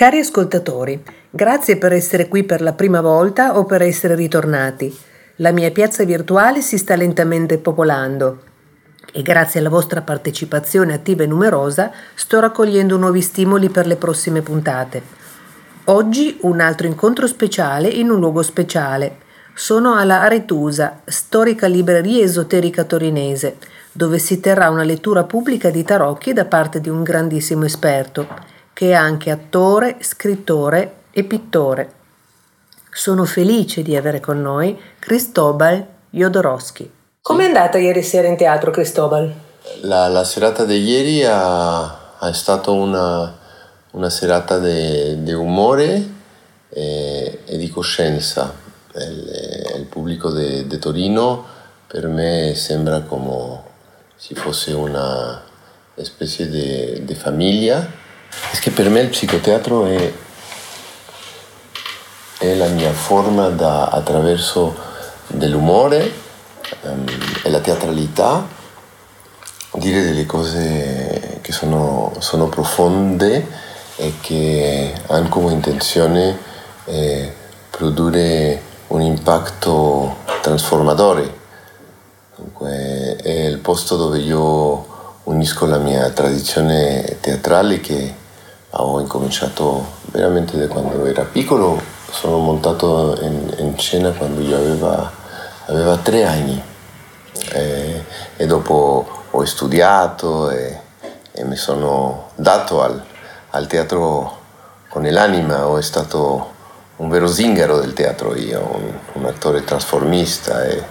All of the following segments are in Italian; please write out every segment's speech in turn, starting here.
Cari ascoltatori, grazie per essere qui per la prima volta o per essere ritornati. La mia piazza virtuale si sta lentamente popolando e grazie alla vostra partecipazione attiva e numerosa sto raccogliendo nuovi stimoli per le prossime puntate. Oggi un altro incontro speciale in un luogo speciale. Sono alla Aretusa, storica libreria esoterica torinese, dove si terrà una lettura pubblica di tarocchi da parte di un grandissimo esperto che è anche attore, scrittore e pittore. Sono felice di avere con noi Cristobal Jodorowsky. Com'è andata ieri sera in teatro, Cristobal? La, la serata di ieri ha, è stata una, una serata di umore e, e, di coscienza. Il, il pubblico di Torino per me sembra come se fosse una specie di famiglia Es che per me il psicoteatro è, è la mia forma da, attraverso dell'umore um, e la teatralità dire delle cose che sono, sono profonde e che hanno come intenzione eh, produrre un impatto trasformatore. Dunque è il posto dove io unisco la mia tradizione teatrale che ho incominciato veramente da quando ero piccolo, sono montato in, in scena quando io aveva, aveva tre anni e, e, dopo ho studiato e, e mi sono dato al, al, teatro con l'anima, ho stato un vero zingaro del teatro io, un, un attore trasformista e,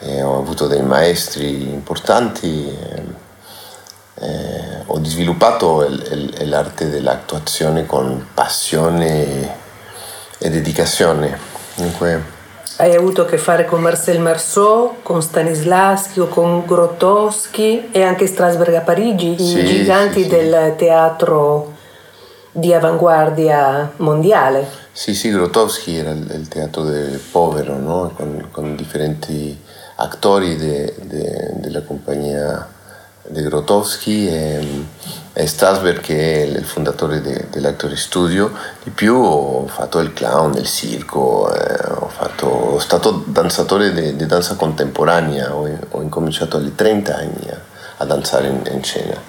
e, ho avuto dei maestri importanti. Eh, ho sviluppato l'arte dell'attuazione con passione e dedicazione. Dunque, hai avuto a che fare con Marcel Marceau, con Stanislavski o con Grotowski e anche Strasberg a Parigi, sì, i giganti sì, sì. del teatro di avanguardia mondiale. Sì, sì, Grotowski era il, il teatro del povero, no? con, con, differenti attori de, de, della compagnia di Grotowski e, e, Strasberg che è il fondatore de, dell'Actory Studio. Di più ho fatto il clown, il circo, eh, ho, fatto, stato danzatore di danza contemporanea, ho, ho, incominciato alle 30 anni a, a danzare in, in scena.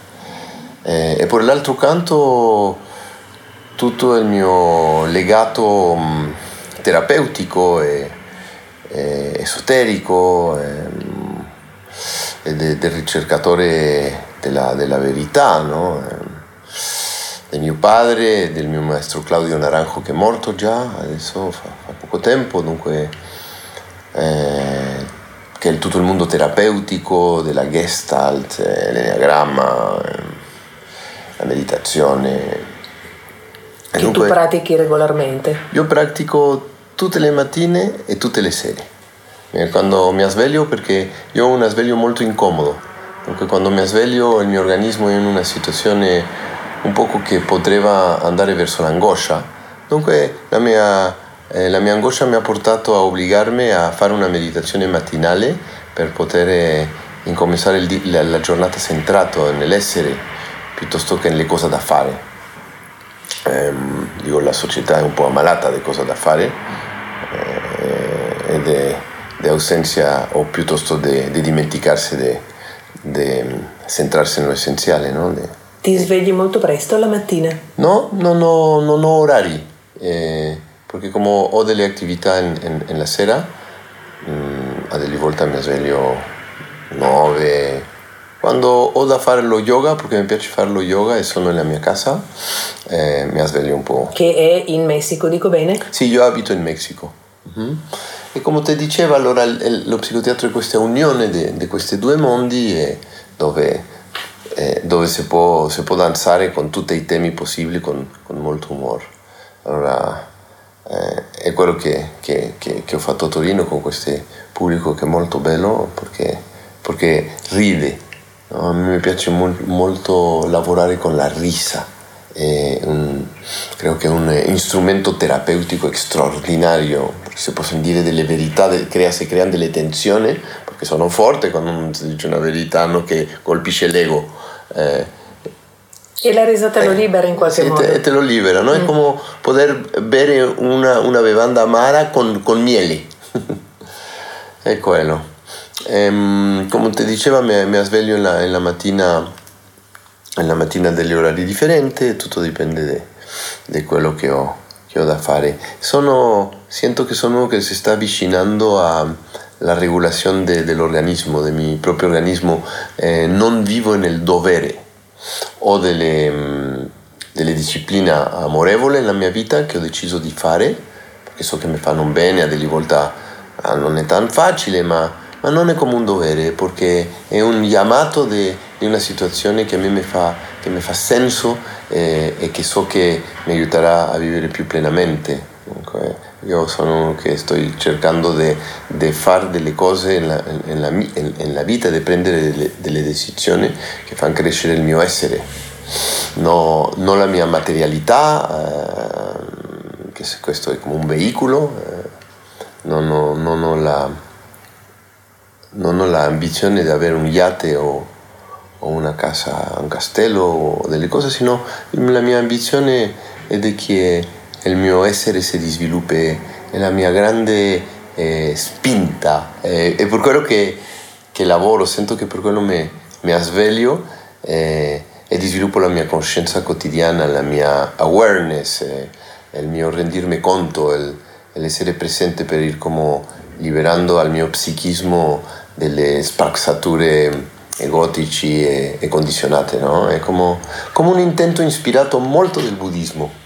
Eh, e per l'altro canto tutto il mio legato mh, terapeutico e, e esoterico. E, de, del ricercatore della, della verità, no? del mio padre, del mio maestro Claudio Naranjo che è morto già, adesso fa, fa poco tempo, dunque eh, che è tutto il mondo terapeutico della gestalt, eh, l'enneagramma, eh, la meditazione. Che dunque, tu pratichi regolarmente? Io pratico tutte le mattine e tutte le sere. Eh, quando mi sveglio perché io ho un sveglio molto incomodo, perché quando mi sveglio il mio organismo è in una situazione un poco che potrebbe andare verso l'angoscia, dunque la mia, eh, la mia angoscia mi ha portato a obbligarmi a fare una meditazione mattinale per poter eh, incominciare il, la, la, giornata centrato nell'essere piuttosto che nelle cose da fare. Eh, dico, la società è un po' ammalata di cose da fare eh, ed è de ausencia o piuttosto di dimenticarsi di centrarsi nell'essenziale. No? De... Ti svegli molto presto la mattina? No, non ho, non ho orari, eh, perché come ho delle attività la sera, mh, mm, a delle volte mi sveglio 9. Quando ho da fare lo yoga, perché mi piace fare lo yoga e sono nella mia casa, eh, mi sveglio un po'. Che è in Messico, dico bene? Sì, io abito in Messico. Mm-hmm. E come ti dicevo, allora lo psicoteatro è questa unione di questi due mondi dove, eh, dove si, può, si, può, danzare con tutti i temi possibili con, con molto umore. Allora eh, è quello che, che, che, che, ho fatto a Torino con questo pubblico che è molto bello perché, perché ride. No? A me piace mo- molto lavorare con la risa. Un, creo che è un strumento terapeutico straordinario si possono dire delle verità, crea, si creano delle tensioni, perché sono forti quando si dice una verità no, che colpisce l'ego. Eh, E la risata lo libera in qualche sì, modo. Te, te lo libera, no? Mm. È come poter bere una, una bevanda amara con, con miele. è quello. Ehm, come ti diceva, mi, mi sveglio in la, in la, mattina, la mattina degli orari differenti, tutto dipende da quello che ho, che ho, da fare. Sono, sento che sono uno che si sta avvicinando alla regolazione de, dell'organismo, del mio proprio organismo. Eh, non vivo nel dovere ho delle, delle discipline amorevoli nella mia vita che ho deciso di fare, perché so che mi fanno bene, a delle volte ah, non è tan facile, ma, ma, non è come un dovere, perché è un chiamato di una situazione che a me mi fa, mi fa senso eh, e che so che mi aiuterà a vivere più plenamente. Io sono uno che sto cercando di fare delle cose nella, vita, di prendere delle, delle, decisioni che fanno crescere il mio essere, no, non la mia materialità, eh, che se questo è come un veicolo, eh, non, ho, non, ho la, non ho l'ambizione di avere un iate o, o una casa, un castello o delle cose, sino la mia ambizione è di che il mio essere si sviluppi è la mia grande eh, spinta. Eh, è per quello che, che, lavoro, sento che per quello mi, mi sveglio eh, e sviluppo la mia coscienza quotidiana, la mia awareness, eh, il mio rendirmi conto, il, l'essere presente per ir come liberando al mio psichismo delle spazzature egotici e, e condizionate, no? È come, come un intento ispirato molto del buddismo.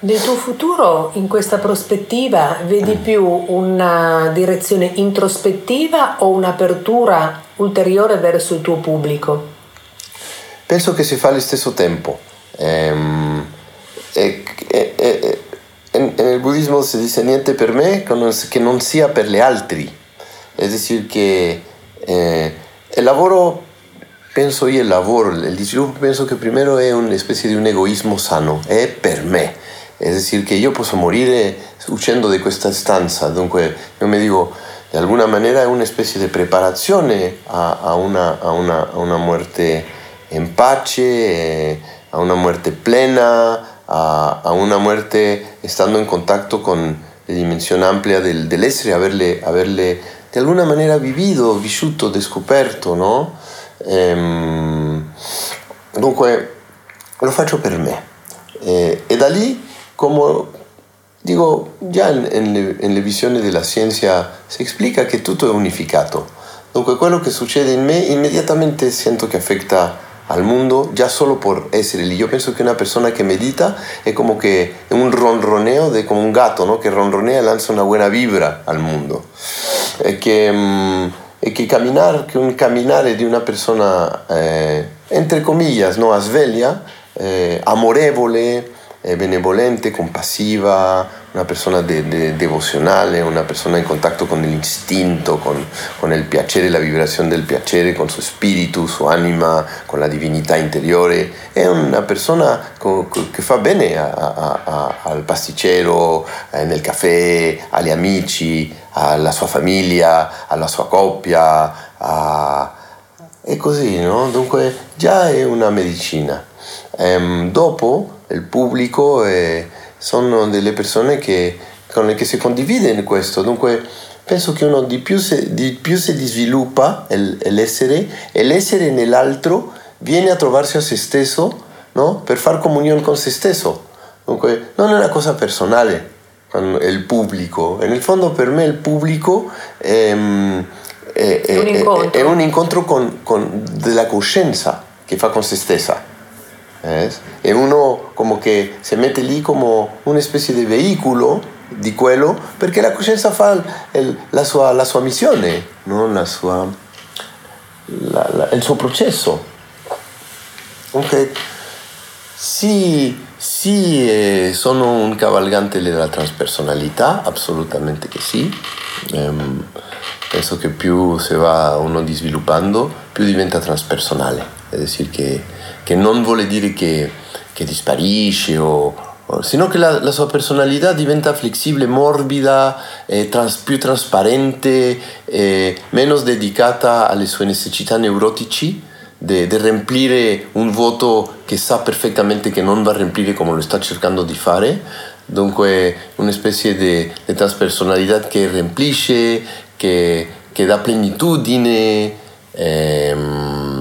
Nel tuo futuro, in questa prospettiva, vedi più una direzione introspettiva o un'apertura ulteriore verso il tuo pubblico? Penso che si fa allo stesso tempo. Ehm, e, e, e, e, nel buddismo si dice niente per me che non sia per gli altri. È decir, che eh, il lavoro, penso io, il lavoro, il sviluppo, penso che prima è una specie di un egoismo sano, è per me. Es decir, que yo puedo morir huyendo de esta stanza, dunque yo me digo, de alguna manera es una especie de preparación a, a, una, a, una, a una, muerte en pace, eh, a una muerte plena, a, a, una muerte estando en contacto con la dimensión amplia del, del essere, haberle, haberle de alguna manera vivido, vissuto, descoperto, no? Ehm, dunque lo faccio per me. Eh, e da lì como digo, ya en, en, le, en, le, visioni della scienza si explica che tutto è unificato. Dunque quello che succede in me immediatamente sento che affetta al mundo ya solo por essere lì. Io penso che una persona che medita come che è un ronroneo de come un gatto no? che ronronea e lancia una buona vibra al mondo. E che, mm, e che, camminare, un camminare di una persona, eh, entre comillas, no? a sveglia, eh, amorevole, eh, benevolente, compassiva, una persona de, de, devozionale, una persona in contatto con l'istinto, con, con, il piacere, la vibrazione del piacere, con suo spirito, sua anima, con la divinità interiore. È una persona che fa bene a, a, a, al pasticcero, eh, nel caffè, agli amici, alla sua famiglia, alla sua coppia. è così, no? Dunque già è una medicina. Ehm, dopo il pubblico e sono delle persone che, con le che si condivide in questo. Dunque penso che uno di più, si, di più si sviluppa l'essere e l'essere nell'altro viene a trovarsi a se stesso no? per far comunione con se stesso. Dunque non è una cosa personale il pubblico e nel fondo per me il pubblico è, è, è, un incontro, è un incontro con, con della coscienza che fa con se stessa. ¿Ves? Y uno como que se mete lì come una specie di veicolo di quello perché la coscienza fa il, la, sua, la, sua, missione, no? la sua, la, il suo processo. Okay. Sì, eh, sono un cavalgante della transpersonalità, assolutamente che sì. Um, penso che più si va uno sviluppando, più diventa transpersonale, è decir che che non vuole dire che, che disparisce o, o, sino che la, la, sua personalità diventa flessibile, morbida, eh, trans, più trasparente, eh, meno dedicata alle sue necessità neurotici di riempire un vuoto che sa perfettamente che non va a riempire come lo sta cercando di fare. Dunque una specie di, transpersonalità che riemplisce, che, che dà plenitudine ehm,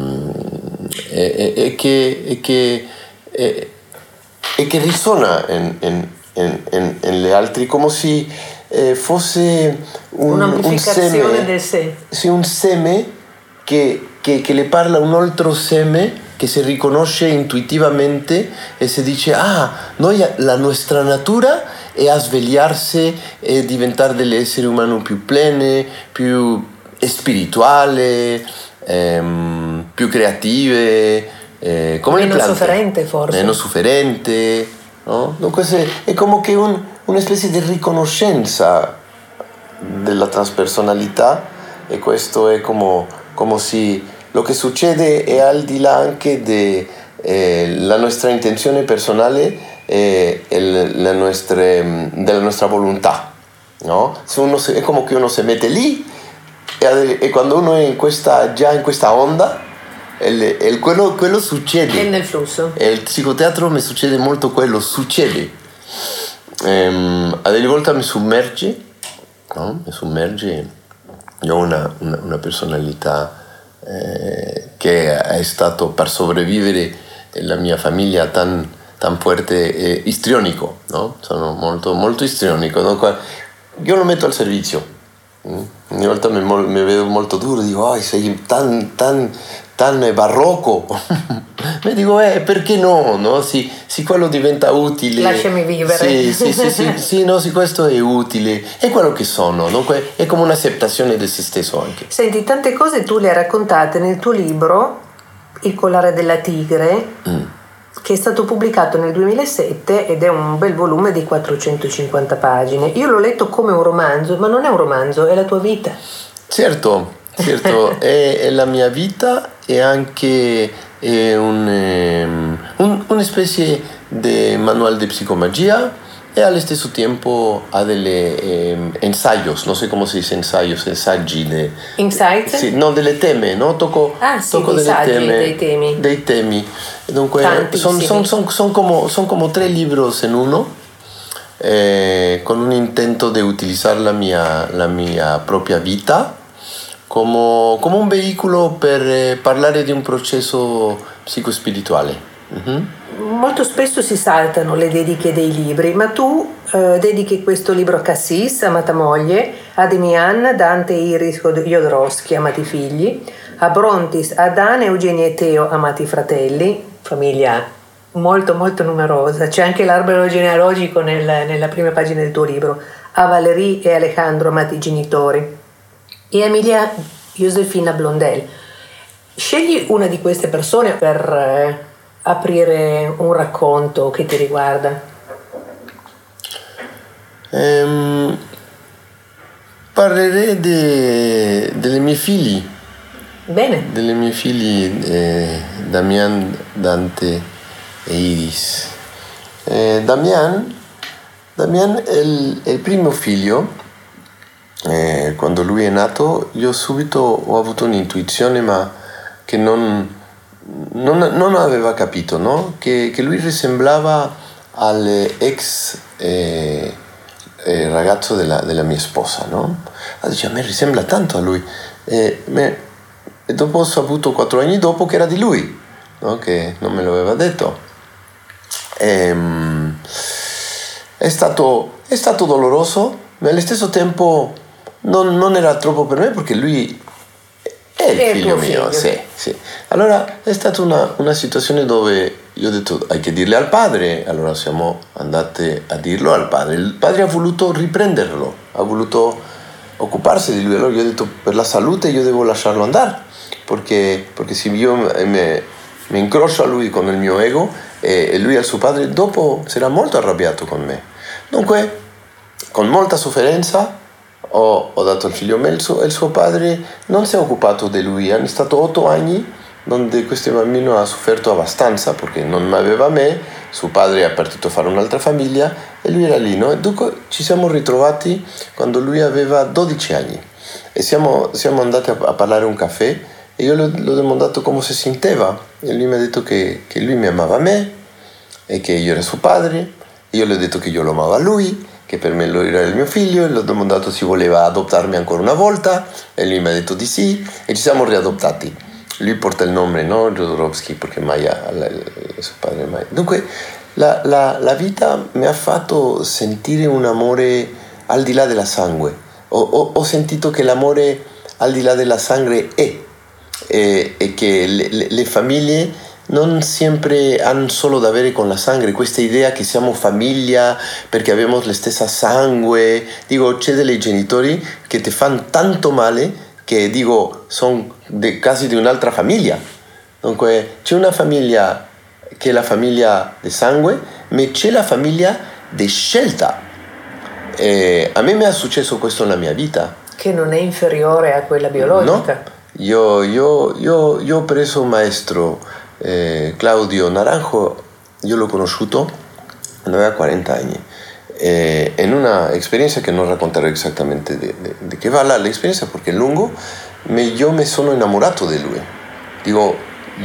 e, che, e, che, e, che risuona in, in, in, in, le altre come se eh, fosse un, un seme, del sé. Sì, un seme che, che, che le parla un altro seme che si riconosce intuitivamente e si dice ah, noi la nostra natura è a svegliarsi e diventare degli esseri umani più plene, più spirituali, ehm, più creative, eh, come meno le piante. sofferente forse. Meno sofferente, no? Dunque è come che un, una specie di riconoscenza della transpersonalità e questo è come, come se lo che succede è al di là anche della eh, nostra intenzione personale e, la nostra, della nostra volontà. No? Uno, è come che uno si mette lì e, e quando uno è in questa, già in questa onda, el, el, quello, quello, succede. È nel flusso. E il psicoteatro mi succede molto quello, succede. Ehm, a delle volte mi sommerge, no? mi sommerge, io ho una, una, una personalità eh, che è stato per sopravvivere la mia famiglia tan, tan forte e istrionico, no? sono molto, molto istrionico, no? io lo metto al servizio Ogni mm. volta mi, mi, vedo molto duro, dico, oh, sei tan, tan, tan barocco. Mi dico, eh, perché no? no? Sì, sì, quello diventa utile. Lasciami vivere. Sì, sì, sì, sì, sì, no, sì, questo è utile. È quello che sono, no? è come un'accettazione di se stesso anche. Senti, tante cose tu le hai raccontate nel tuo libro, Il collare della tigre. Mm che è stato pubblicato nel 2007 ed è un bel volume di 450 pagine. Io l'ho letto come un romanzo, ma non è un romanzo, è la tua vita. Certo, certo, è, è, la mia vita e anche è un, um, una specie di manuale di psicomagia e allo stesso tempo ha delle eh, ensayos, non so come si dice ensayos, ensaggi. De, Insights? Sì, no, delle teme, no? Tocco, ah, sì, tocco delle teme, dei temi. Dei temi. Dunque, sono son, son, son como, son como tre libri in uno, eh, con un intento di utilizzare la mia, la mia propria vita come, come un veicolo per eh, parlare di un processo psicospirituale. Mm-hmm. Molto spesso si saltano le dediche dei libri, ma tu eh, dedichi questo libro a Cassis, amata moglie, a Demian, Dante Iris Jodorowsky, amati figli, a Brontis, a Dan, Eugenio e Teo, amati fratelli, famiglia molto molto numerosa, c'è anche l'albero genealogico nel, nella prima pagina del tuo libro, a Valerie e Alejandro, amati genitori, e Emilia Josefina Blondel. Scegli una di queste persone per... Eh, aprire un racconto che ti riguarda? Ehm, parlerei de, delle mie figlie. Bene. Delle mie figlie, eh, Damian, Dante e Iris. Eh, Damian, Damian è, il, è il primo figlio. Eh, quando lui è nato, io subito ho avuto un'intuizione, ma che non non, non aveva capito no? che, che, lui risemblava all'ex eh, eh, ragazzo della, della, mia sposa. No? Ah, dice, a me risembra tanto a lui. E, me, e dopo ho saputo quattro anni dopo che era di lui, no? che non me l'aveva detto. E, è, stato, è doloroso, ma allo stesso tempo non, non era troppo per me perché lui è il è figlio mio, figlio. sì, sì. Allora è stata una, una, situazione dove io ho detto hai che dirle al padre, allora siamo andati a dirlo al padre. Il padre ha voluto riprenderlo, ha voluto occuparsi di lui, allora io ho detto per la salute io devo lasciarlo andare, perché, perché se io mi, incrocio a lui con il mio ego e lui al suo padre, dopo sarà molto arrabbiato con me. Dunque, con molta sofferenza, ho, ho dato il figlio Melso e il suo padre non si è occupato di lui. Hanno stato otto anni dove questo bambino ha sofferto abbastanza perché non aveva me, suo padre è partito a fare un'altra famiglia e lui era lì. No? Dunque ci siamo ritrovati quando lui aveva 12 anni e siamo, siamo andati a, a parlare un caffè e io gli ho domandato come si sentiva e lui mi ha detto che, che lui mi amava a me e che io ero suo padre. Io gli ho detto che io lo amavo a lui, che per me lui era il mio figlio, e gli ho domandato se voleva adottarmi ancora una volta e lui mi ha detto di sì e ci siamo riadottati. Lui porta il nome, no? Jodorowsky, perché Maya, suo padre Maya. Dunque, la, la, la, vita mi ha fatto sentire un amore al di là della sangue. Ho, ho, ho sentito che l'amore al di là della sangue è e, e che le, le, le, famiglie non sempre hanno solo da avere con la sangue, questa idea che siamo famiglia perché abbiamo la stessa sangue. Dico, c'è dei genitori che ti fanno tanto male che dico, sono casi di un'altra famiglia. Dunque, c'è una famiglia che è la famiglia di sangue, ma c'è la famiglia di scelta. E a me mi è successo questo nella mia vita. Che non è inferiore a quella biologica. No? Io, io, io, io, ho preso un maestro, eh, Claudio Naranjo, io l'ho conosciuto quando aveva 40 anni. E in una esperienza che non racconterò esattamente di, di, di che va là l'esperienza perché è lungo, ma io mi sono innamorato di lui. Dico,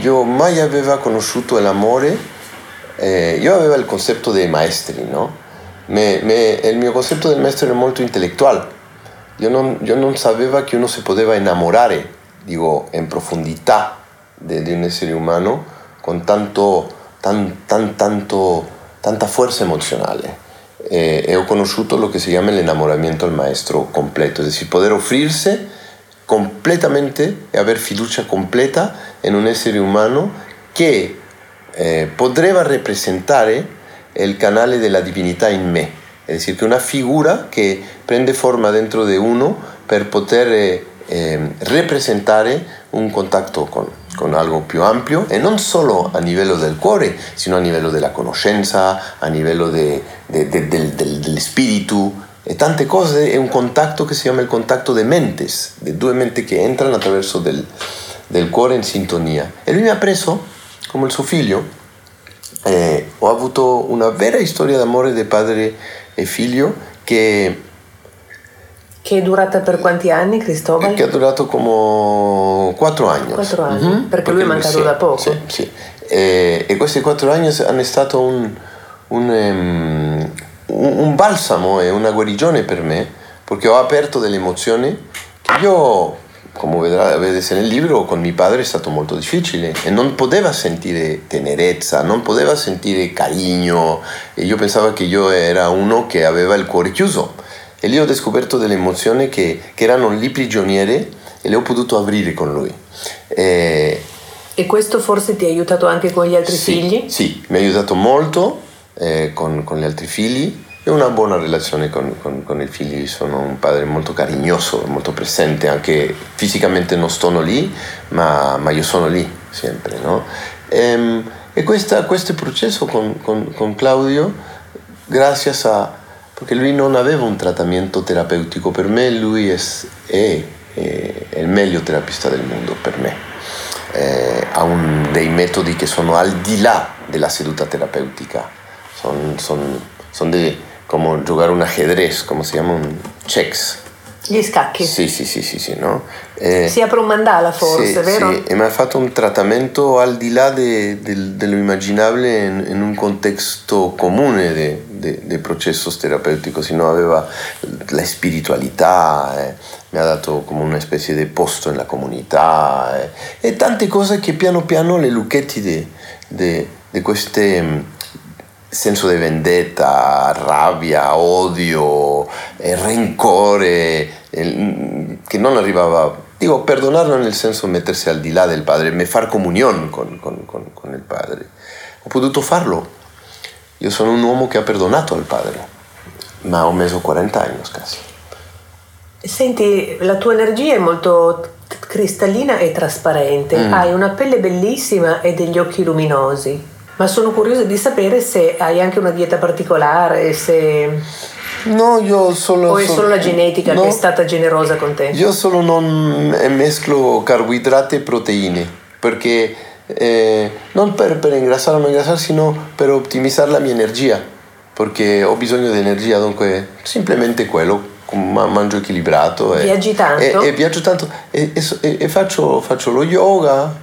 io mai avevo conosciuto l'amore, eh, io avevo il concetto dei maestri, no? Me, me, il mio concetto del maestro era molto intellettuale. Io non, io non sapevo che uno si poteva innamorare digo, in profondità di, di un essere umano con tanto, tan, tan, tanto, tanta forza emozionale. E, e, ho conosciuto lo che si chiama l'innamoramento al maestro completo, es decir, poter offrirsi completamente e avere fiducia completa in un essere umano che eh, potrebbe rappresentare il canale della divinità in me, es decir, che una figura che prende forma dentro di uno per poter eh, rappresentare un contatto con, con, algo più ampio e non solo a livello del cuore, sino a livello della conoscenza, a livello de, de, de, del, del, dello spirito e tante cose. È un contatto che si chiama il contatto de mentes, di due menti che entrano attraverso del, del cuore in sintonia. E lui mi ha preso come il suo figlio. Eh, ho avuto una vera storia d'amore di padre e figlio che che è durata per quanti anni, Cristobal? Che ha durato come quattro anni. Quattro anni, mm-hmm. perché, perché, lui è mancato sì, da poco. Sì, sì. E, e, questi quattro anni hanno stato un, un, um, un, balsamo e una guarigione per me, perché ho aperto delle emozioni che io, come vedrà, vedete nel libro, con mio padre è stato molto difficile e non poteva sentire tenerezza, non poteva sentire carigno e io pensavo che io era uno che aveva il cuore chiuso e lì ho scoperto delle emozioni che, che erano lì prigioniere e le ho potuto aprire con lui. E, e questo forse ti ha aiutato anche con gli altri sì, figli? Sì, mi ha aiutato molto eh, con, con, gli altri figli e una buona relazione con, con, con, i figli. Sono un padre molto carignoso, molto presente, anche fisicamente non sono lì, ma, ma io sono lì sempre. No? E, ehm, e questa, questo processo con, Claudio, grazie a perché lui non aveva un trattamento terapeutico, per me lui è, è, è il meglio terapista del mondo, per me. Eh, ha un, dei metodi che sono al di là della seduta terapeutica, sono son, son come giocare un ajedrez, come si chiama un checks, gli scacchi? Sì, sì, sì, sì, sì no? eh, si apre un mandala forse, sì, vero? Sì, e mi ha fatto un trattamento al di là de, de, dello immaginabile in, in, un contesto comune del processo terapeutico, sino aveva la spiritualità, eh, mi ha dato come una specie di posto nella comunità eh, e tante cose che piano piano le lucchetti di queste senso di vendetta, rabbia, odio, eh, rancore, eh, che non arrivava, dico, perdonarlo nel senso mettersi al di là del padre, me far comunione con, con, con, con il padre. Ho potuto farlo. Io sono un uomo che ha perdonato al padre, ma ho messo 40 anni quasi. Senti, la tua energia è molto cristallina e trasparente, mm. hai una pelle bellissima e degli occhi luminosi ma sono curiosa di sapere se hai anche una dieta particolare, se... No, io solo... O è solo la genetica no, che è stata generosa con te? Io solo non mesclo carboidrati e proteine, perché eh, non per, per ingrassare o non ingrassare, sino per ottimizzare la mia energia, perché ho bisogno di energia, dunque simplemente quello. mangio equilibrato. Viaggi tanto? E, e viaggio tanto e, e faccio, faccio, lo yoga.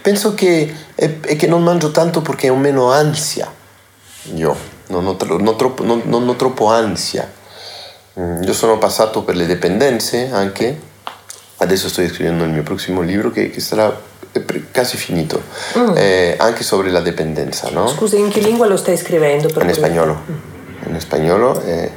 penso che, che non mangio tanto perché ho meno ansia. Io non ho, non troppo, non, non ho troppo ansia. Mm, io sono passato per le dipendenze anche. Adesso sto scrivendo il mio prossimo libro che, che sarà quasi finito, mm. eh, anche sobre la dipendenza. No? Scusa, in che lingua lo stai scrivendo? in spagnolo. Mm. In spagnolo. Eh,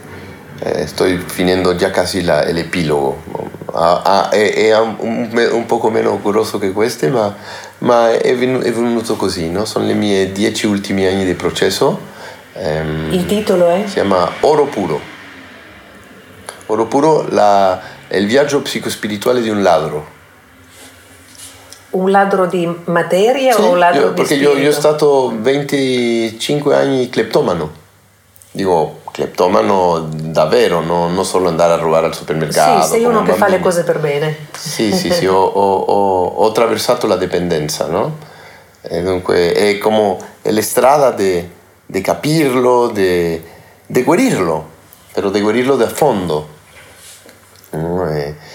eh, sto finendo già quasi la, l'epilogo. Ah, ah, è, è un, un, poco meno grosso che queste, ma, ma è, venuto, è, venuto, così. No? Sono i miei dieci ultimi anni di processo. Ehm, Il titolo è? Si chiama Oro Puro. Oro Puro la, è il viaggio psicospirituale di un ladro. Un ladro di materia sì, o un ladro io, di perché spirito? Perché io, io sono stato 25 anni cleptomano. Dico, cleptomano davvero, no, non solo andare a rubare al supermercato. Sì, sei uno che fa le cose per bene. Sì, sì, sì, ho, ho, ho, ho attraversato la dipendenza, no? E dunque è come è la strada di capirlo, di guarirlo, però di guarirlo da fondo.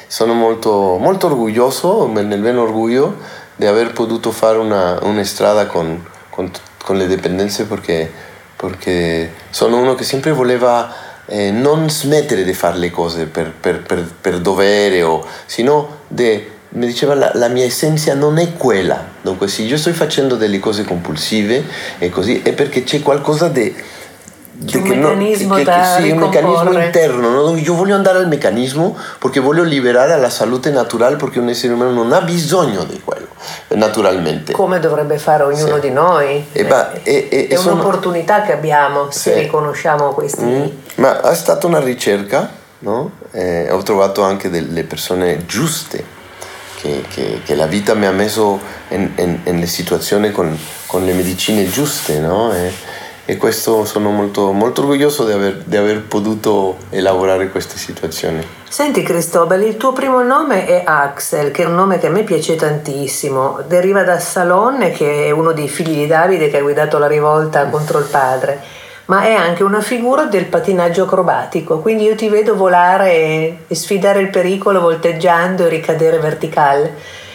Sono molto, molto orgoglioso, nel vero orgoglio, di aver potuto fare una, una strada con, con, con le dipendenze perché perché sono uno che sempre voleva eh, non smettere di fare le cose per, per, per, per dovere, o, sino de, mi diceva la, la, mia essenza non è quella. Dunque, se io sto facendo delle cose compulsive e così, è perché c'è qualcosa di un meccanismo no, che, che, sì, un meccanismo interno. No? Io voglio andare al meccanismo perché voglio liberare la salute naturale perché un essere umano non ha bisogno di quello naturalmente. Come dovrebbe fare ognuno sì. di noi. E bah, e, e, è sono... un'opportunità che abbiamo se sì. riconosciamo questi. Mm. Ma è stata una ricerca, no? eh, ho trovato anche delle persone giuste. Che, che, che la vita mi ha messo in situazioni con, con, le medicine giuste, no? E, e questo sono molto, molto orgoglioso di aver, di aver, potuto elaborare queste situazioni. Senti Cristobal, il tuo primo nome è Axel, che è un nome che a me piace tantissimo, deriva da Salone, che è uno dei figli di Davide che ha guidato la rivolta contro il padre, ma è anche una figura del patinaggio acrobatico, quindi io ti vedo volare e sfidare il pericolo volteggiando e ricadere verticale.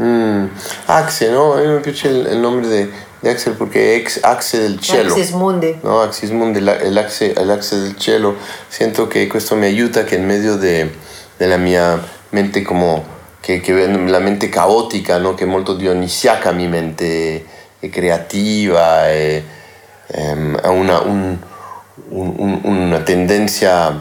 Mm. Axel, no? A me piace il, il nome di de Axel porque es axe del cielo. Axis Mundi. No, Axis Mundi, el axe, el axe del cielo. Siento que esto me ayuda que en medio de, de la mia mente como che, che, la mente caotica, no? che è molto dionisiaca mi mente è creativa, e, ehm, ha una, un, un, una tendenza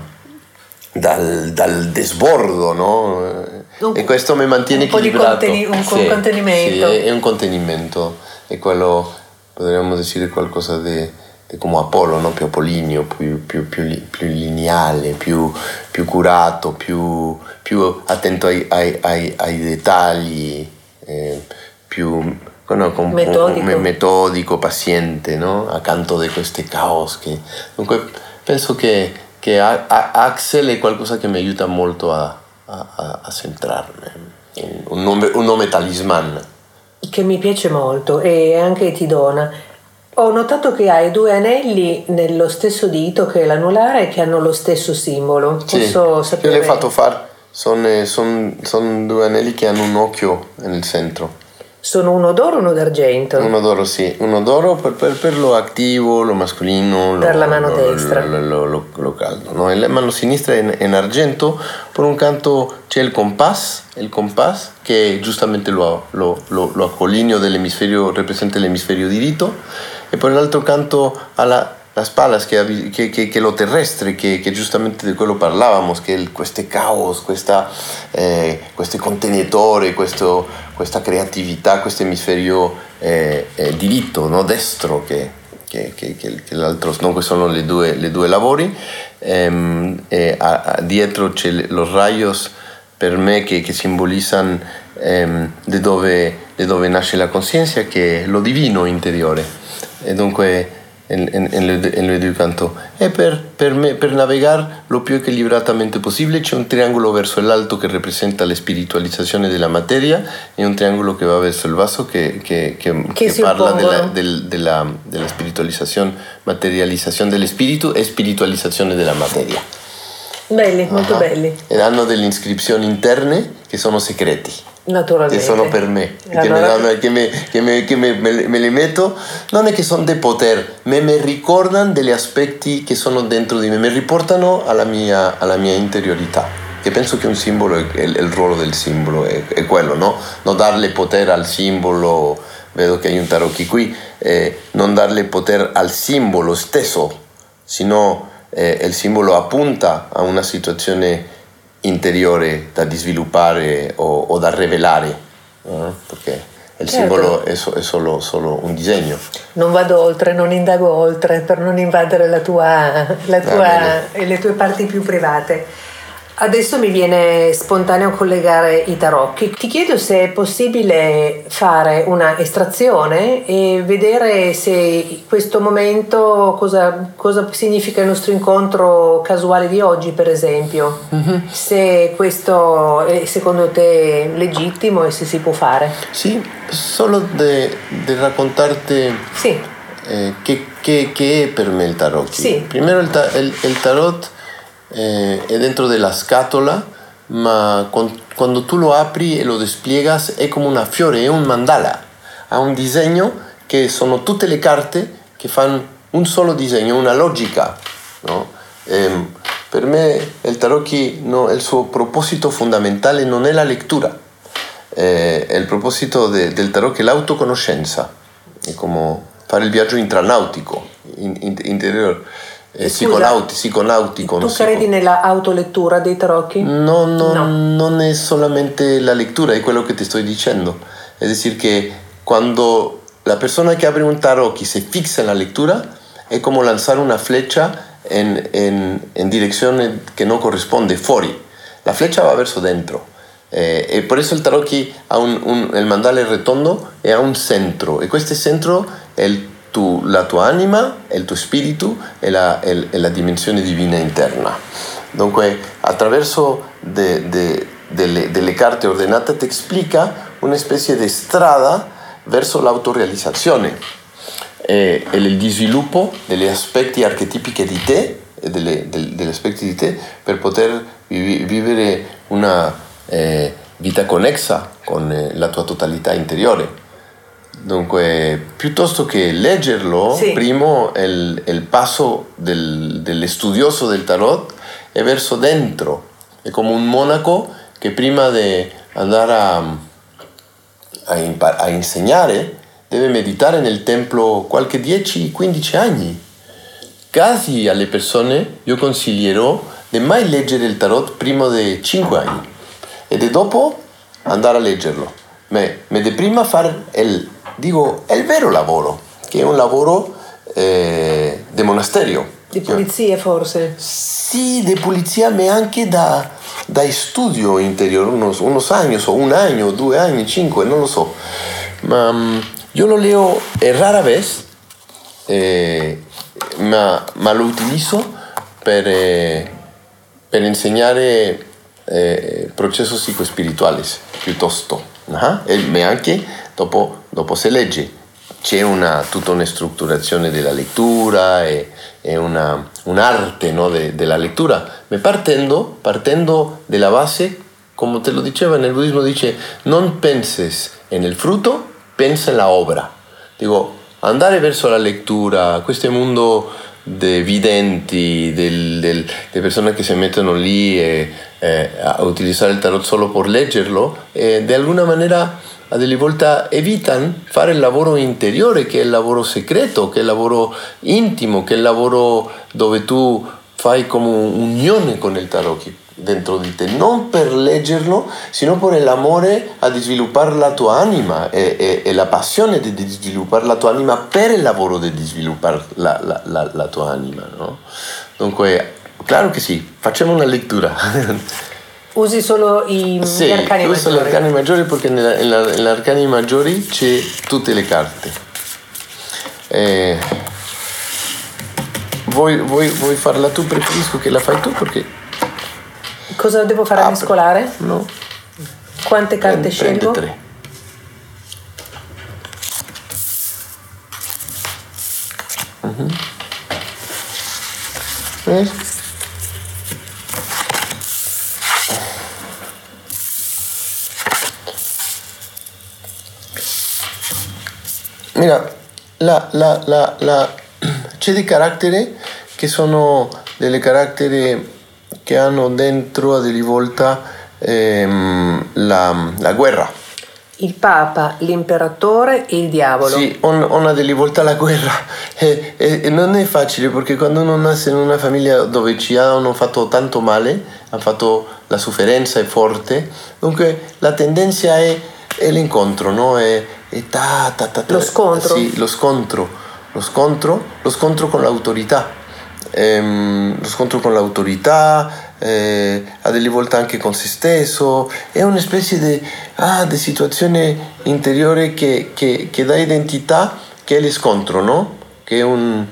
dal, dal desbordo, no? Un, e questo mi mantiene un equilibrato. Conteni- un sì, contenimento. Sì, è, è un contenimento è quello, potremmo dire qualcosa di, di come Apollo, no? più apollineo, più, più, più, più lineale, più, più curato, più, più attento ai, ai, ai, ai dettagli, eh, più no, con, metodico. Con, metodico. paziente, no? accanto di questi caos. Che, dunque penso che, che a, a Axel è qualcosa che mi aiuta molto a, a, a centrarmi, un nome, un nome talisman che mi piace molto e anche ti dona. Ho notato che hai due anelli nello stesso dito che è l'anulare che hanno lo stesso simbolo. Posso sì, sapere? Io l'ho fatto fare, sono, sono, sono due anelli che hanno un occhio nel centro. Sono uno d'oro o uno d'argento? Uno d'oro, sì. Uno d'oro per, per, per lo attivo, lo mascolino. Per lo, la mano lo, destra. Lo, lo caldo. No? La mano sinistra è in, in, argento. Per un canto c'è il compass, il compass che giustamente lo, lo, lo, lo accolineo dell'emisferio, rappresenta l'emisferio diritto. E per l'altro canto alla las palas, che, che, che, che lo terrestre, che, giustamente di quello parlavamo, che questo caos, questa, eh, questi contenitori, questo, questa creatività, questo emisferio eh, eh, diritto, no? destro, che, che, che, che, l'altro, no? sono le due, le due lavori. Ehm, a, a, dietro c'è los rayos per me che, che simbolizzano ehm, di dove, dove nasce la coscienza, che è lo divino interiore. E dunque en, en, en, lo, en lo educando. E per, per, me, per navegare lo più equilibratamente possibile c'è un triangolo verso l'alto che rappresenta la spiritualizzazione della materia e un triangolo che va verso il basso che, che, che, che parla della, del, della, della spiritualizzazione, materializzazione dello spirito e spiritualizzazione della materia. Belli, molto uh-huh. belli. Ed hanno delle iscrizioni interne che sono segreti. Naturalmente. Che sono per me, allora... che, me, che, me, che me, me, li metto, non è che sono di potere, ma mi ricordano degli aspetti che sono dentro di me, mi riportano alla mia, alla mia interiorità che penso che un simbolo è, il ruolo del simbolo è, è, quello, no? Non darle potere al simbolo, vedo che hai un tarocchi qui, eh, non darle potere al simbolo stesso, sino eh, il simbolo appunta a una situazione interiore da sviluppare o, o da rivelare, no? perché il certo. simbolo è, so, è solo, solo, un disegno. Non vado oltre, non indago oltre per non invadere la tua, la tua, le tue parti più private. Adesso mi viene spontaneo collegare i tarocchi. Ti chiedo se è possibile fare una estrazione e vedere se questo momento, cosa, cosa significa il nostro incontro casuale di oggi, per esempio. Mm-hmm. Se questo è secondo te legittimo e se si può fare. Sì, solo di raccontarti sì. eh, che, che, che, è per me il tarot. Sì. Primero il, ta- il, il tarot eh, dentro della scatola, ma quando tu lo apri e lo despliegas è come una fiore, è un mandala, ha un disegno che sono tutte le carte che fanno un solo disegno, una logica. No? Eh, per me il tarocchi, no, il suo proposito fondamentale non è la lettura, eh, il proposito de, del tarocchi è l'autoconoscenza, è come fare il viaggio intranautico, in, in, interiore eh, psiconauti, psiconautico. Tu credi nella autolettura dei tarocchi? No, no, no, non è solamente la lettura, è quello che ti sto dicendo. Es decir, que cuando la persona que abre un tarocchi se fixa en la lectura, es como lanzar una flecha en, en, en dirección que no corresponde, fuori. La flecha va verso dentro. Eh, e por eso el tarocchi ha un, un, el mandale redondo e ha un centro. E questo centro è il tu, la tua anima, il tuo spirito e la, e, e la dimensione divina interna. Dunque, attraverso de, de, delle, delle, carte ordinate ti explica una specie di strada verso l'autorealizzazione e, e il sviluppo degli aspetti archetipici di te e delle, del, degli aspetti di te per poter vi, vivere una eh, vita connexa con eh, la tua totalità interiore. Dunque, piuttosto che leggerlo, sì. primo il, il passo del, dell'estudioso del tarot è verso dentro. È come un monaco che prima di andare a, a, impar- a insegnare deve meditare nel templo qualche 10-15 anni. Quasi alle persone io consiglierò di mai leggere il tarot prima di 5 anni e di dopo andare a leggerlo. Ma, ma di prima fare il dico, è il vero lavoro, che è un lavoro eh, di monasterio. Di pulizia forse? Sì, di pulizia, ma anche da, da studio interiore, unos, unos años, o un anno, due anni, cinque, non lo so. Ma um, io lo leo è rara vez, eh, ma, ma, lo utilizzo per, eh, per insegnare eh, processi psicospirituali piuttosto. Uh-huh. E, anche dopo, dopo se legge c'è una, tutta una strutturazione della lettura e, e una, un'arte no, de, della lettura, ma partendo, partendo dalla base, come te lo diceva nel buddismo, dice non penses nel frutto, pensa nella opera. Dico, andare verso la lettura, questo mondo dei videnti, del, del, delle persone che si mettono lì e, eh, a utilizzare il tarot solo per leggerlo, eh, di alguna maniera a delle volte evitano fare il lavoro interiore, che è il lavoro segreto, che è il lavoro intimo, che è il lavoro dove tu fai come un'unione con il tarocchi dentro di te, non per leggerlo, sino per l'amore a sviluppare la tua anima e, e, e, la passione di sviluppare la tua anima per il lavoro di sviluppare la, la, la, la tua anima. No? Dunque, claro che sì, facciamo una lettura. Usi solo i sì, gli arcani maggiori? Sì, gli arcani maggiori perché nella, nella, negli arcani maggiori c'è tutte le carte. Eh, vuoi, vuoi, vuoi, farla tu? Preferisco che la fai tu perché... Cosa devo fare? a mescolare? No. Quante carte Prendi, scelgo? Prendi tre. Uh-huh. Eh? Mira, la, la, la, la, c'è dei caratteri che sono delle caratteri che hanno dentro a delle volte ehm, la, la guerra il Papa, l'imperatore e il diavolo. Sì, una delle volte la guerra e, e, e, non è facile perché quando uno nasce in una famiglia dove ci hanno fatto tanto male, hanno fatto la sofferenza è forte, dunque la tendenza è, è l'incontro, no? È, è ta, ta, ta, lo scontro. Sì, lo scontro, lo scontro, lo scontro con l'autorità. Ehm, lo scontro con l'autorità, eh, a delle volte anche con se stesso, è una specie di ah, situazione interiore che, che, che, dà identità, che è l'iscontro, no? che è un,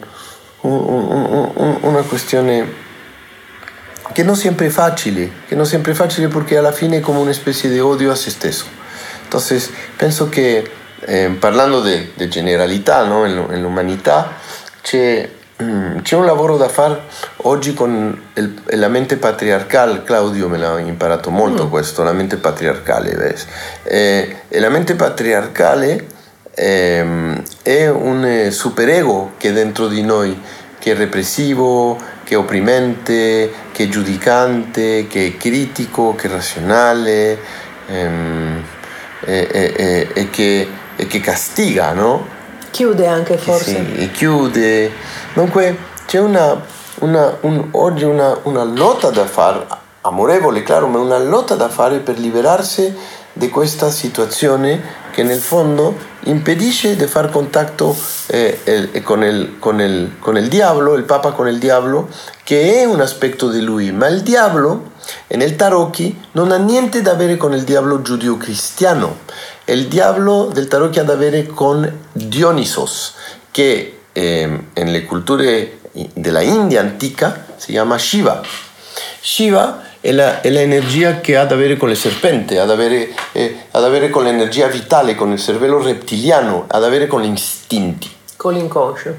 un, un, una questione che non sempre è facile, che non sempre è facile perché alla fine è come una specie di odio a se stesso. Entonces, penso che eh, parlando di generalità no? nell'umanità c'è Mm, c'è un lavoro da fare oggi con il, la mente patriarcale, Claudio me l'ha imparato molto mm. questo, la mente patriarcale. Eh, e la mente patriarcale eh, è un eh, superego che è dentro di noi, che è repressivo, che è opprimente, che è giudicante, che è critico, che è razionale ehm, e, e, e, che, e, che, castiga, no? Chiude anche forse. Sì, chiude Dunque c'è una, una, un, oggi una, una, lotta da fare, amorevole, chiaro, ma una lotta da fare per liberarsi di questa situazione che nel fondo impedisce di fare contatto eh, eh, con, il, con, il, con il diavolo, il Papa con il diavolo, che è un aspetto di lui, ma il diavolo e nel Tarocchi non ha niente da avere con il diavolo giudeo-cristiano. Il diavolo del Tarocchi ha da avere con Dionisos, che eh, nelle culture della India antica si chiama Shiva. Shiva è, la, è l'energia che ha ad avere con le serpenti, ad avere, eh, ad avere con l'energia vitale, con il cervello rettiliano, ad avere con gli istinti. Con l'inconscio?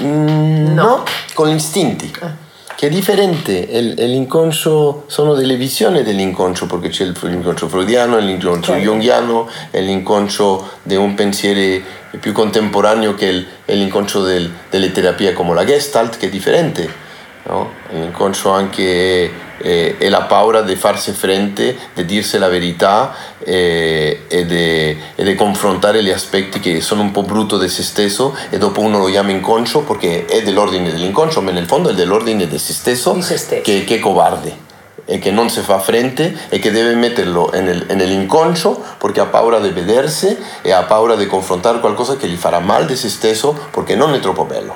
Mm, no. no. con gli istinti. Eh che è differente, l'inconscio sono delle visioni dell'inconscio, perché c'è l'inconscio freudiano, l'inconscio certo. jungiano e l'inconscio di un pensiero più contemporaneo che è l'inconscio del, delle terapie come la Gestalt, che è differente. No? L'inconscio anche è, la paura di farsi frente, di dirsi la verità e, e, di confrontare gli aspetti che sono un po' brutto di se stesso e dopo uno lo chiama inconscio perché è dell'ordine dell'inconscio, ma nel fondo è dell'ordine di se stesso, di se stesso. Che, che è covarde e che non si fa frente e che deve metterlo nel, nell'inconscio perché ha paura di vedersi e ha paura di confrontare qualcosa che gli farà male di se stesso perché non è troppo bello.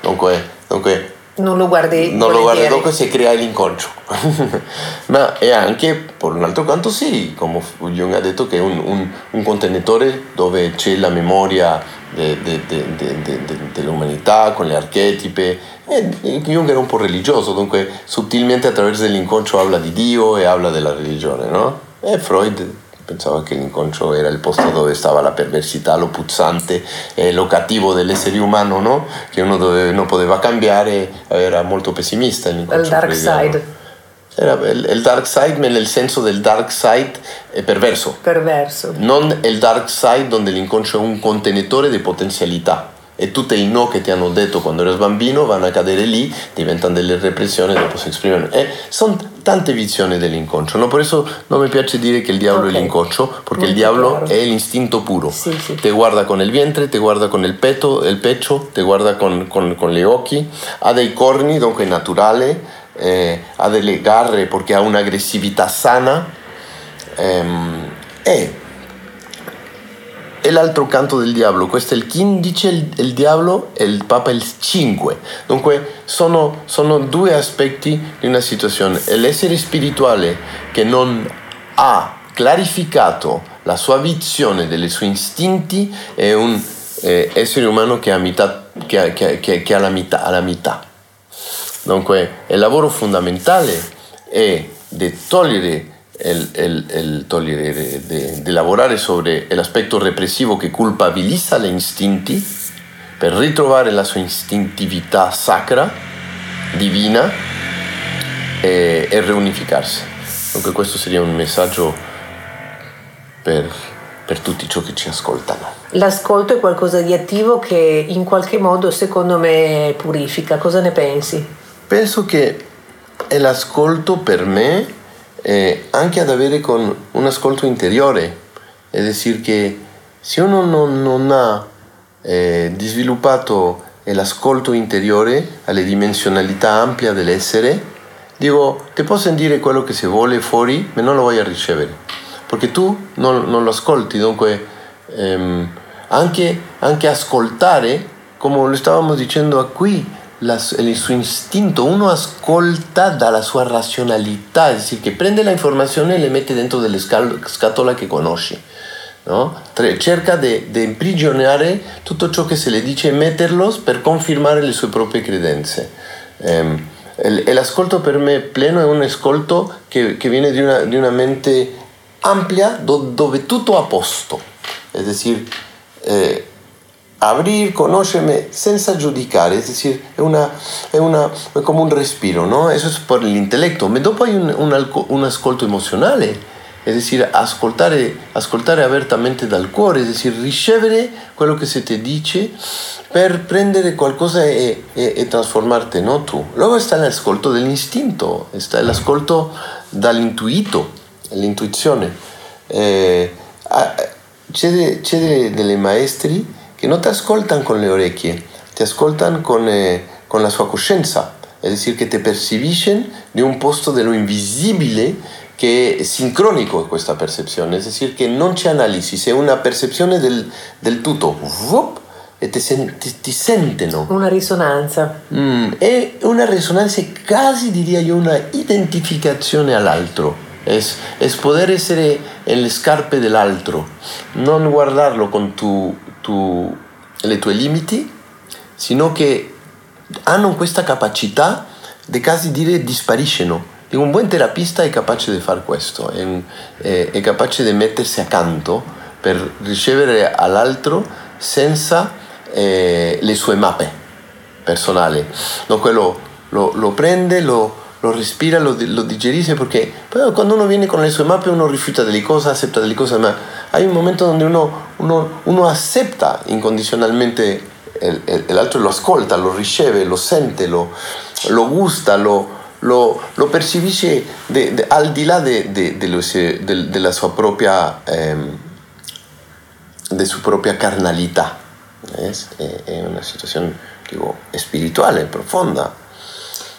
Dunque, dunque non lo guardi non lo guardi dopo si crea l'inconscio ma è anche per un altro canto sì come Jung ha detto che è un, un, un contenitore dove c'è la memoria de, de, de, dell'umanità con le archetipe. E Jung era un po' religioso dunque sottilmente attraverso l'inconscio parla di Dio e parla della religione no? e Freud pensava che l'inconscio era il posto dove stava la perversità, lo puzzante e lo cattivo dell'essere umano, no? che uno dove non poteva cambiare, era molto pessimista. Il dark side. Era il, il, dark side, ma nel senso del dark side è perverso. Perverso. Non il dark side dove l'inconscio è un contenitore di potenzialità e tutti i no che ti hanno detto quando eri bambino vanno a cadere lì, diventano delle repressioni e dopo si esprimono. E sono tante visioni dell'inconscio, no? per eso non mi piace dire che il diavolo okay. è l'inconscio, perché il diavolo chiaro. è l'istinto puro. Sì, sì. Te guarda con il vientre, te guarda con il petto, il pecho, te guarda con, con, con gli occhi, ha dei corni, dunque è naturale, eh, ha delle garre perché ha un'aggressività sana ehm, e e l'altro canto del diavolo, questo è il 15, il, il diavolo e il papa il 5. Dunque sono, sono due aspetti di una situazione. L'essere spirituale che non ha clarificato la sua visione dei suoi istinti è un eh, essere umano che ha, metà, che, che, che, che ha la metà. La metà. Dunque il lavoro fondamentale è di togliere el, el, el togliere, de, de lavorare sobre l'aspetto repressivo che culpabilizza gli istinti per ritrovare la sua istintività sacra, divina e, e reunificarsi. Dunque questo seria un messaggio per per tutti ciò che ci ascoltano. L'ascolto è qualcosa di attivo che in qualche modo secondo me purifica, cosa ne pensi? Penso che l'ascolto per me eh, anche ad avere con un ascolto interiore, è decir che se uno non, non ha eh, sviluppato l'ascolto interiore alle dimensionalità ampie dell'essere, dico, ti può sentire quello che si vuole fuori, ma non lo vuoi ricevere, perché tu non, non lo ascolti, dunque ehm, anche, anche ascoltare, come lo stavamo dicendo qui, la, il suo istinto, uno ascolta dalla sua razionalità, è dire che prende la informazione e le mette dentro delle scatole che conosce. No? Cerca di imprigionare tutto ciò che se le dice e metterlo per confermare le sue proprie credenze. Um, e l'ascolto per me pleno è un ascolto che, che viene di una, di una, mente ampia do, dove tutto a posto. È decir, eh, abrir, conoscermi senza giudicare, es decir, è, una, è, una, è come un respiro, no? Eso es por el intelecto. Ma dopo hai un, un, un ascolto emozionale è decir, ascoltare, ascoltare apertamente dal cuore, è decir, ricevere quello che si ti dice per prendere qualcosa e, e, e trasformarti, no tu. Luego sta l'ascolto dell'istinto, sta l'ascolto dall'intuito, l'intuizione. Eh, c'è, c'è delle maestri che non ti ascoltano con le orecchie, ti ascoltano con, eh, con la sua coscienza, è decir, che ti percepiscono di un posto dello invisibile che è sincronico questa percezione, es decir, che non c'è analisi, c'è una percezione del, del tutto, vup, e ti, ti, ti, sentono. Una risonanza. Mm, è una risonanza quasi direi io una identificazione all'altro. è es poter essere nelle scarpe dell'altro, non guardarlo con tu, tu, le tue limiti, sino che hanno questa capacità di quasi dire dispariscono un buon terapista è capace di fare questo, è, è, è capace di mettersi accanto per ricevere all'altro senza eh, le sue mappe personali. No, quello lo, lo prende, lo, lo respira, lo, lo, digerisce perché poi quando uno viene con le sue mappe uno rifiuta delle cose, accetta delle cose, ma hay un momento donde uno, uno, uno accetta incondizionalmente l'altro lo ascolta, lo riceve, lo sente, lo, lo gusta, lo, lo, lo percepisce de, de, al di là de, della sua propria, eh, de su propria carnalità. Es, è, una situazione dico, spirituale, profonda.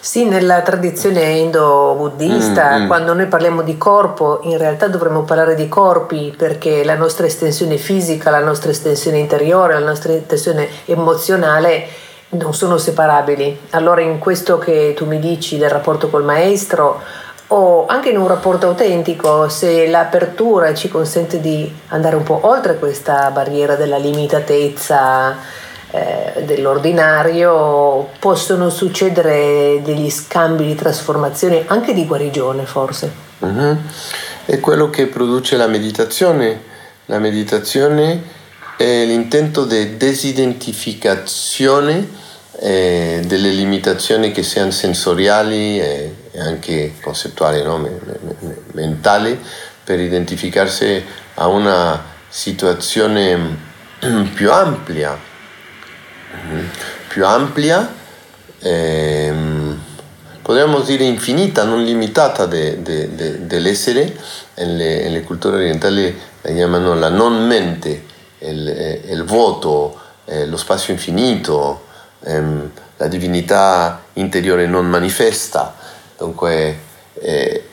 Sì, nella tradizione indo-buddista, mm, mm. quando noi parliamo di corpo, in realtà dovremmo parlare di corpi perché la nostra estensione fisica, la nostra estensione interiore, la nostra estensione emozionale non sono separabili. Allora in questo che tu mi dici del rapporto col maestro o anche in un rapporto autentico, se l'apertura ci consente di andare un po' oltre questa barriera della limitatezza eh, dell'ordinario, possono succedere degli scambi di trasformazione, anche di guarigione forse. Uh-huh. È quello che produce la meditazione. La meditazione è l'intento di desidentificazione eh, delle limitazioni che siano sensoriali e, anche concettuali, no? me, me, mentali, per identificarsi a una situazione più ampia, più ampia, eh, potremmo dire infinita, non limitata de, de, de, dell'essere, nelle, nelle culture orientali la chiamano la non mente il, il vuoto, eh, lo spazio infinito, ehm, la divinità interiore non manifesta. Dunque, eh,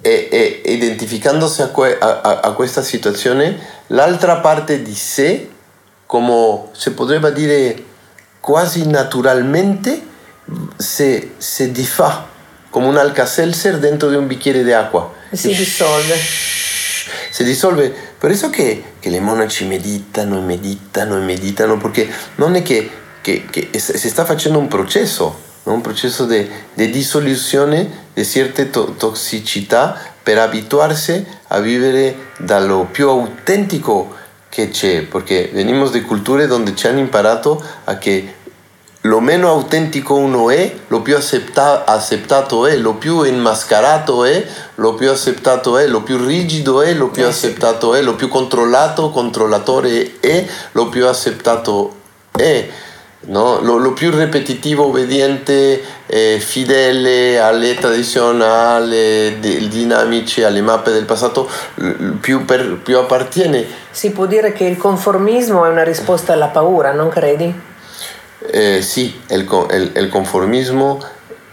e, e, identificandosi a, que, a, a, questa situazione, l'altra parte di sé, come si potrebbe dire quasi naturalmente, si, si difà come un alka-seltzer dentro di un bicchiere di acqua. Si dissolve. Si dissolve per eso che, che le monaci meditano e meditano e meditano, perché non è che, che, che si sta facendo un processo, no? un processo di dissoluzione di certe to- tossicità per abituarsi a vivere dallo più autentico che c'è, perché venimos de culture donde ci hanno imparato a che lo meno autentico uno è, lo più accetta- accettato è, lo più inmascarato è, lo più accettato è, lo più rigido è, lo più Eh sì. accettato è, lo più controllato, controllatore è, lo più accettato è. No? Lo, lo più ripetitivo, obbediente, eh, fedele alle tradizionali, di- dinamici, alle mappe del passato, più, per- più appartiene. Si può dire che il conformismo è una risposta alla paura, non credi? Eh, sì, il, il- il conformismo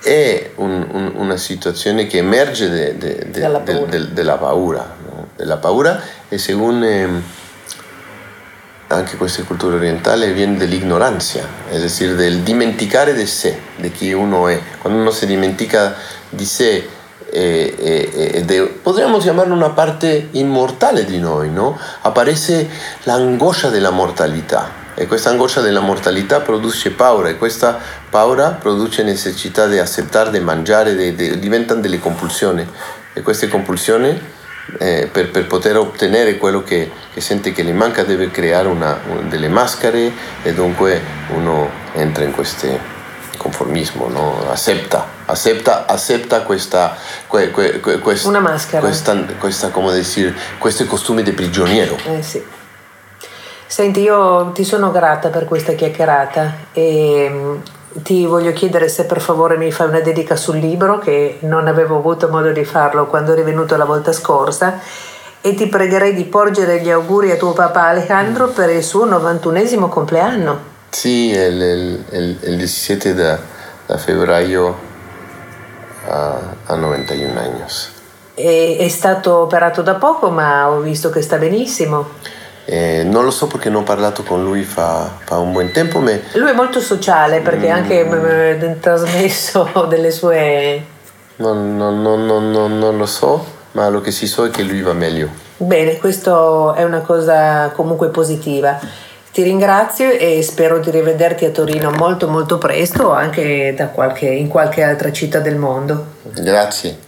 è un- un- una situazione che emerge de- de- de- Dalla paura. del- della paura, no? della paura e secondo ehm, anche queste culture orientali viene dell'ignorancia, es decir, del dimenticare di sé, di chi uno è. Quando uno si dimentica di sé eh, eh, ed è, potremmo chiamarlo una parte immortale di noi, no? Apparece l'angoscia della mortalità e questa angoscia della mortalità produce paura e questa paura produce necessità di accettare, di mangiare, di- di- diventano delle compulsioni e queste compulsioni eh, per, per poter ottenere quello che, che sente che le manca deve creare una- un- delle maschere e dunque uno entra in questo conformismo, no? accetta, accetta, accetta questa, que- que- que- quest- Una maschera. questa, questa, come dire, questo costume di prigioniero. Eh sì. Senti, io ti sono grata per questa chiacchierata e ti voglio chiedere se per favore mi fai una dedica sul libro che non avevo avuto modo di farlo quando eri venuto la volta scorsa e ti pregherei di porgere gli auguri a tuo papà Alejandro per il suo 91esimo compleanno. Sì, il, il- il- il 17 da, da febbraio a, a 91 anni. È stato operato da poco ma ho visto che sta benissimo. Eh, non lo so perché non ho parlato con lui fa, fa un buon tempo, ma Lui è molto sociale perché ha anche mm, mm, trasmesso delle sue... non, non- non- non- lo so, ma lo che si so è che lui va meglio. Bene, questo è una cosa comunque positiva. Ti ringrazio e spero di rivederti a Torino molto molto presto, anche da qualche- in qualche altra città del mondo. Grazie.